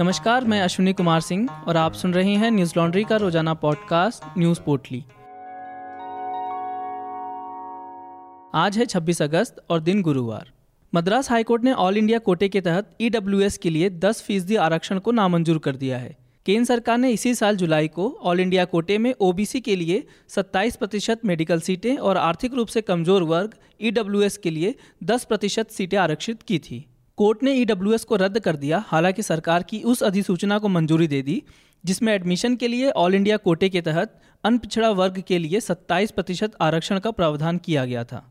नमस्कार, मैं अश्विनी कुमार सिंह और आप सुन रहे हैं न्यूज़ लॉन्ड्री का रोज़ाना पॉडकास्ट न्यूज़ पोर्टली आज है 26 अगस्त और दिन गुरुवार। मद्रास हाईकोर्ट ने ऑल इंडिया कोटे के तहत ईडब्ल्यूएस के लिए 10 फ़ीसदी आरक्षण को नामंजूर कर दिया है। केंद्र सरकार ने इसी साल जुलाई को ऑल इंडिया कोटे में ओबीसी के लिए 27 प्रतिशत मेडिकल सीटें और आर्थिक रूप से कमज़ोर वर्ग ईडब्ल्यूएस के लिए 10 प्रतिशत सीटें आरक्षित की थी। कोर्ट ने ईडब्ल्यूएस को रद्द कर दिया, हालाँकि सरकार की उस अधिसूचना को मंजूरी दे दी, जिसमें एडमिशन के लिए ऑल इंडिया कोटे के तहत अनपिछड़ा वर्ग के लिए 27 प्रतिशत आरक्षण का प्रावधान किया गया था।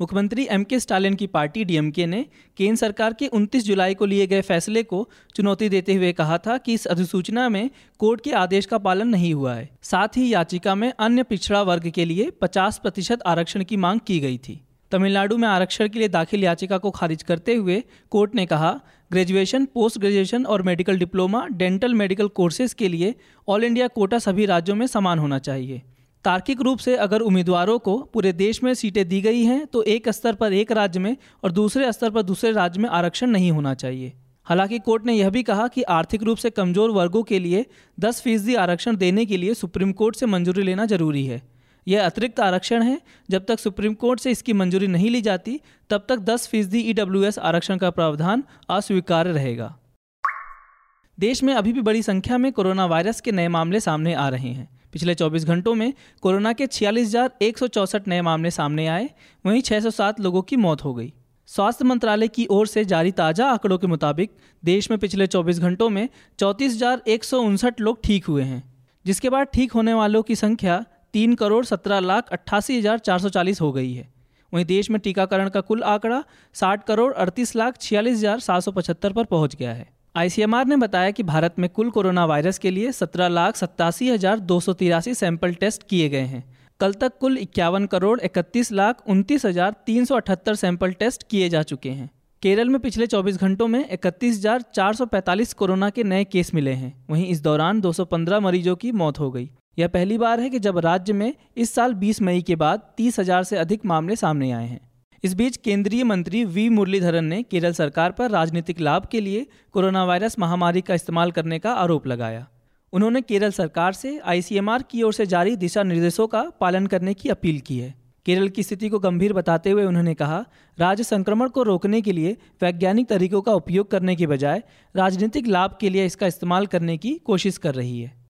मुख्यमंत्री एम के स्टालिन की पार्टी डीएमके ने केंद्र सरकार के 29 जुलाई को लिए गए फैसले को चुनौती देते हुए कहा था कि इस अधिसूचना में कोर्ट के आदेश का पालन नहीं हुआ है। साथ ही याचिका में अन्य पिछड़ा वर्ग के लिए 50 प्रतिशत आरक्षण की मांग की गई थी। तमिलनाडु में आरक्षण के लिए दाखिल याचिका को खारिज करते हुए कोर्ट ने कहा, ग्रेजुएशन पोस्ट ग्रेजुएशन और medical diploma, dental medical courses के लिए ऑल इंडिया कोटा सभी राज्यों में समान होना चाहिए। तार्किक रूप से अगर उम्मीदवारों को पूरे देश में सीटें दी गई हैं तो एक स्तर पर एक राज्य में और दूसरे स्तर पर दूसरे राज्य में आरक्षण नहीं होना चाहिए। हालाँकि कोर्ट ने यह भी कहा कि आर्थिक रूप से कमज़ोर वर्गों के लिए 10 फ़ीसदी आरक्षण देने के लिए सुप्रीम कोर्ट से मंजूरी लेना ज़रूरी है। यह अतिरिक्त आरक्षण है। जब तक सुप्रीम कोर्ट से इसकी मंजूरी नहीं ली जाती, तब तक 10 फ़ीसदी EWS आरक्षण का प्रावधान अस्वीकार्य रहेगा। देश में अभी भी बड़ी संख्या में कोरोना वायरस के नए मामले सामने आ रहे हैं। पिछले 24 घंटों में कोरोना के छियालीस नए मामले सामने आए, वहीं 607 लोगों की मौत हो गई। स्वास्थ्य मंत्रालय की ओर से जारी ताज़ा आंकड़ों के मुताबिक, देश में पिछले 24 घंटों में चौंतीस लोग ठीक हुए हैं, जिसके बाद ठीक होने वालों की संख्या तीन करोड़ सत्रह लाख अट्ठासी हज़ार चार सौ चालीस हो गई है। वहीं देश में टीकाकरण का कुल आंकड़ा साठ करोड़ अड़तीस लाख छियालीस हज़ार सात सौ पचहत्तर पर पहुँच गया है। आईसीएमआर ने बताया कि भारत में कुल कोरोना वायरस के लिए सत्रह लाख सत्तासी हज़ार दो सौ तिरासी सैंपल टेस्ट किए गए हैं। कल तक कुल इक्यावन करोड़ इकतीस लाख उनतीस हज़ार तीन सौ अठहत्तर सैंपल टेस्ट किए जा चुके हैं। केरल में पिछले 24 घंटों में इकतीस हज़ार चार सौ पैंतालीस कोरोना के नए केस मिले हैं। वहीं इस दौरान 215 मरीजों की मौत हो गई। यह पहली बार है कि जब राज्य में इस साल 20 मई के बाद तीस हज़ार से अधिक मामले सामने आए हैं। इस बीच केंद्रीय मंत्री वी मुरलीधरन ने केरल सरकार पर राजनीतिक लाभ के लिए कोरोना वायरस महामारी का इस्तेमाल करने का आरोप लगाया। उन्होंने केरल सरकार से आईसीएमआर की ओर से जारी दिशा निर्देशों का पालन करने की अपील की है। केरल की स्थिति को गंभीर बताते हुए उन्होंने कहा, राज्य संक्रमण को रोकने के लिए वैज्ञानिक तरीकों का उपयोग करने के बजाय राजनीतिक लाभ के लिए इसका इस्तेमाल करने की कोशिश कर रही है।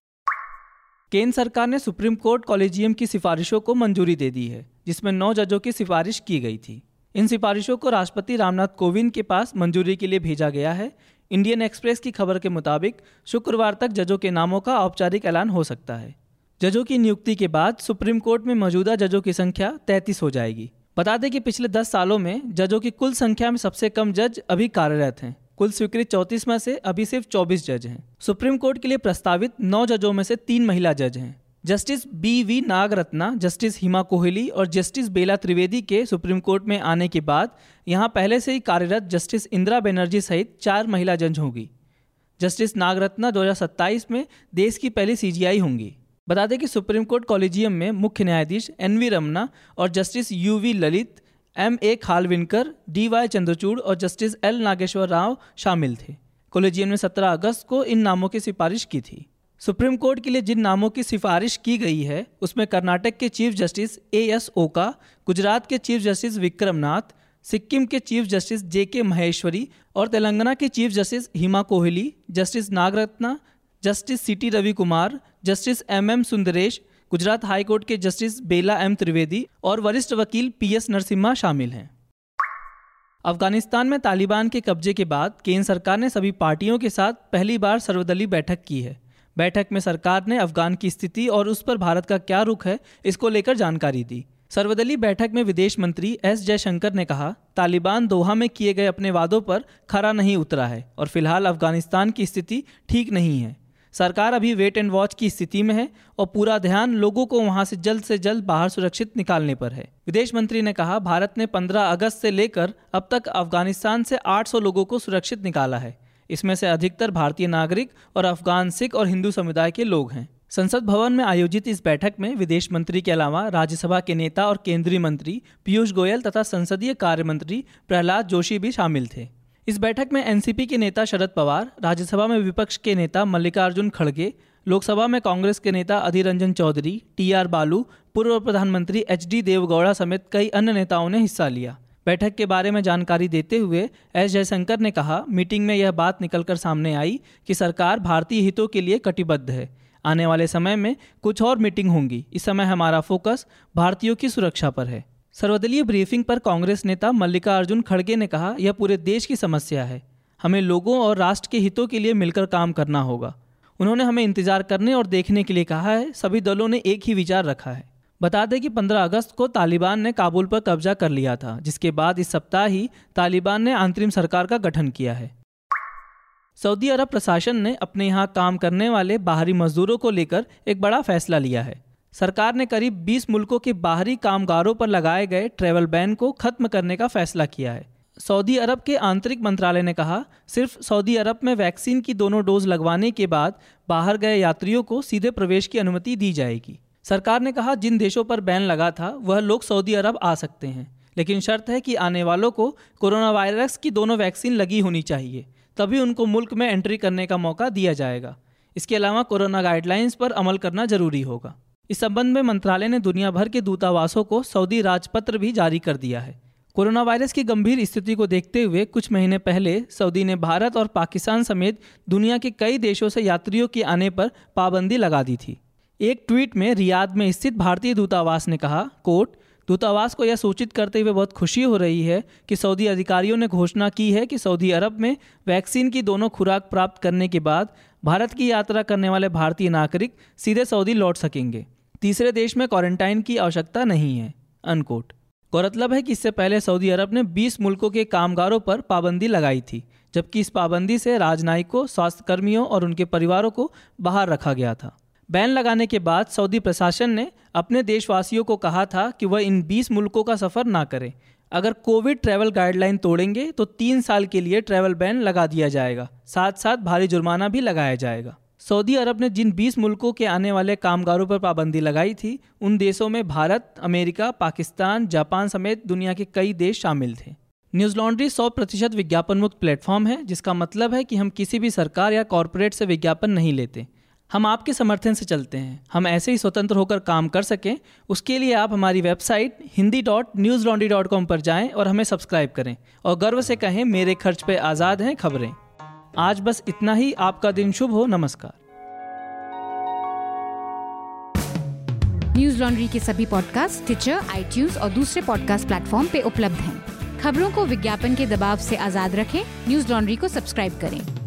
केंद्र सरकार ने सुप्रीम कोर्ट कॉलेजियम की सिफारिशों को मंजूरी दे दी है, जिसमें नौ जजों की सिफारिश की गई थी। इन सिफारिशों को राष्ट्रपति रामनाथ कोविंद के पास मंजूरी के लिए भेजा गया है। इंडियन एक्सप्रेस की खबर के मुताबिक, शुक्रवार तक जजों के नामों का औपचारिक ऐलान हो सकता है। जजों की नियुक्ति के बाद सुप्रीम कोर्ट में मौजूदा जजों की संख्या तैंतीस हो जाएगी। बता दें कि पिछले दस सालों में जजों की कुल संख्या में सबसे कम जज अभी कार्यरत हैं। कुल स्वीकृत चौतीस में से अभी सिर्फ़ चौबीस जज हैं। सुप्रीम कोर्ट के लिए प्रस्तावित नौ जजों में से तीन महिला जज हैं। Justice B V Nagarathna, justice Hima Kohli और जस्टिस बेला त्रिवेदी के सुप्रीम कोर्ट में आने के बाद यहाँ पहले से ही कार्यरत जस्टिस इंदिरा बनर्जी सहित चार महिला जज होंगी। जस्टिस नागरत्ना 2027 में देश की पहली सीजीआई होंगी। बता दें कि सुप्रीम कोर्ट कॉलेजियम में मुख्य न्यायाधीश एन वी रमना और justice U V Lalit M A Khanwilkar, D Y Chandrachud और जस्टिस एल नागेश्वर राव शामिल थे। कॉलेजियम ने 17 अगस्त को इन नामों की सिफारिश की थी। सुप्रीम कोर्ट के लिए जिन नामों की सिफारिश की गई है, उसमें कर्नाटक के chief justice A S Oka, Gujarat के चीफ जस्टिस विक्रम नाथ सिक्किम के chief justice J K Maheshwari और तेलंगाना के chief justice Hima Kohli, justice Nagarathna, justice C T Ravi Kumar justice M M Sundresh Gujarat high court के justice Bela M Trivedi और वरिष्ठ वकील P S Narasimha शामिल हैं। अफ़गानिस्तान में तालिबान के कब्जे के बाद केंद्र सरकार ने सभी पार्टियों के साथ पहली बार सर्वदलीय बैठक की है। बैठक में सरकार ने अफगान की स्थिति और उस पर भारत का क्या रुख है, इसको लेकर जानकारी दी। सर्वदलीय बैठक में विदेश मंत्री एस जयशंकर ने कहा, तालिबान दोहा में किए गए अपने वादों पर खरा नहीं उतरा है और फ़िलहाल अफ़गानिस्तान की स्थिति ठीक नहीं है। सरकार अभी वेट एंड वॉच की स्थिति में है और पूरा ध्यान लोगों को वहाँ से जल्द से जल्द बाहर सुरक्षित निकालने पर है। विदेश मंत्री ने कहा, भारत ने 15 अगस्त से लेकर अब तक अफ़गानिस्तान से 800 लोगों को सुरक्षित निकाला है। इसमें से अधिकतर भारतीय नागरिक और अफगान, सिख और हिंदू समुदाय के लोग हैं। संसद भवन में आयोजित इस बैठक में विदेश मंत्री के अलावा राज्यसभा के नेता और केंद्रीय मंत्री पीयूष गोयल तथा संसदीय कार्य मंत्री प्रहलाद जोशी भी शामिल थे। इस बैठक में एनसीपी के नेता शरद पवार, राज्यसभा में विपक्ष के नेता मल्लिकार्जुन खड़गे, लोकसभा में कांग्रेस के नेता अधीर रंजन चौधरी, टी आर बालू, पूर्व प्रधानमंत्री एच डी देवगौड़ा समेत कई अन्य नेताओं ने हिस्सा लिया। बैठक के बारे में जानकारी देते हुए एस जयशंकर ने कहा, मीटिंग में यह बात निकलकर सामने आई कि सरकार भारतीय हितों के लिए कटिबद्ध है। आने वाले समय में कुछ और मीटिंग होंगी। इस समय हमारा फोकस भारतीयों की सुरक्षा पर है। सर्वदलीय ब्रीफिंग पर कांग्रेस नेता मल्लिकार्जुन खड़गे ने कहा, यह पूरे देश की समस्या है। हमें लोगों और राष्ट्र के हितों के लिए मिलकर काम करना होगा। उन्होंने हमें इंतज़ार करने और देखने के लिए कहा है। सभी दलों ने एक ही विचार रखा है। बता दें कि 15 अगस्त को तालिबान ने काबुल पर कब्जा कर लिया था, जिसके बाद इस सप्ताह ही तालिबान ने अंतरिम सरकार का गठन किया है। सऊदी अरब प्रशासन ने अपने यहाँ काम करने वाले बाहरी मजदूरों को लेकर एक बड़ा फैसला लिया है। सरकार ने करीब 20 मुल्कों के बाहरी कामगारों पर लगाए गए ट्रैवल बैन को खत्म करने का फैसला किया है। सऊदी अरब के आंतरिक मंत्रालय ने कहा, सिर्फ़ सऊदी अरब में वैक्सीन की दोनों डोज लगवाने के बाद बाहर गए यात्रियों को सीधे प्रवेश की अनुमति दी जाएगी। सरकार ने कहा, जिन देशों पर बैन लगा था, वह लोग सऊदी अरब आ सकते हैं। लेकिन शर्त है कि आने वालों को कोरोना वायरस की दोनों वैक्सीन लगी होनी चाहिए, तभी उनको मुल्क में एंट्री करने का मौका दिया जाएगा। इसके अलावा कोरोना गाइडलाइंस पर अमल करना ज़रूरी होगा। इस संबंध में मंत्रालय ने दुनिया भर के दूतावासों को सऊदी राजपत्र भी जारी कर दिया है। कोरोना वायरस की गंभीर स्थिति को देखते हुए कुछ महीने पहले सऊदी ने भारत और पाकिस्तान समेत दुनिया के कई देशों से यात्रियों के आने पर पाबंदी लगा दी थी। एक ट्वीट में रियाद में स्थित भारतीय दूतावास ने कहा, कोर्ट दूतावास को यह सूचित करते हुए बहुत खुशी हो रही है कि सऊदी अधिकारियों ने घोषणा की है कि सऊदी अरब में वैक्सीन की दोनों खुराक प्राप्त करने के बाद भारत की यात्रा करने वाले भारतीय नागरिक सीधे सऊदी लौट सकेंगे। तीसरे देश में क्वारंटाइन की आवश्यकता नहीं है। अनकोट। गौरतलब है कि इससे पहले सऊदी अरब ने 20 मुल्कों के कामगारों पर पाबंदी लगाई थी, जबकि इस पाबंदी से राजनयिकों, स्वास्थ्यकर्मियों और उनके परिवारों को बाहर रखा गया था। बैन लगाने के बाद सऊदी प्रशासन ने अपने देशवासियों को कहा था कि वह इन 20 मुल्कों का सफ़र ना करें। अगर कोविड ट्रैवल गाइडलाइन तोड़ेंगे तो तीन साल के लिए ट्रैवल बैन लगा दिया जाएगा। साथ साथ भारी जुर्माना भी लगाया जाएगा। सऊदी अरब ने जिन 20 मुल्कों के आने वाले कामगारों पर पाबंदी लगाई थी, उन देशों में भारत, अमेरिका, पाकिस्तान, जापान समेत दुनिया के कई देश शामिल थे। न्यूज़ लॉन्ड्री सौ प्रतिशत विज्ञापन मुक्त प्लेटफॉर्म है, जिसका मतलब है कि हम किसी भी सरकार या कॉरपोरेट से विज्ञापन नहीं लेते। हम आपके समर्थन से चलते हैं। हम ऐसे ही स्वतंत्र होकर काम कर सकें। उसके लिए आप हमारी website Hindi dot news laundry dot com पर जाएँ और हमें सब्सक्राइब करें। और गर्व से कहें, मेरे खर्च पे आज़ाद हैं खबरें। आज बस इतना ही। आपका दिन शुभ हो। नमस्कार। न्यूज़ लॉन्ड्री के सभी पॉडकास्ट ट्विटर आई और दूसरे पॉडकास्ट प्लेटफॉर्म पे उपलब्ध हैं। खबरों को विज्ञापन के दबाव से आज़ाद रखें। न्यूज़ लॉन्ड्री को सब्सक्राइब करें।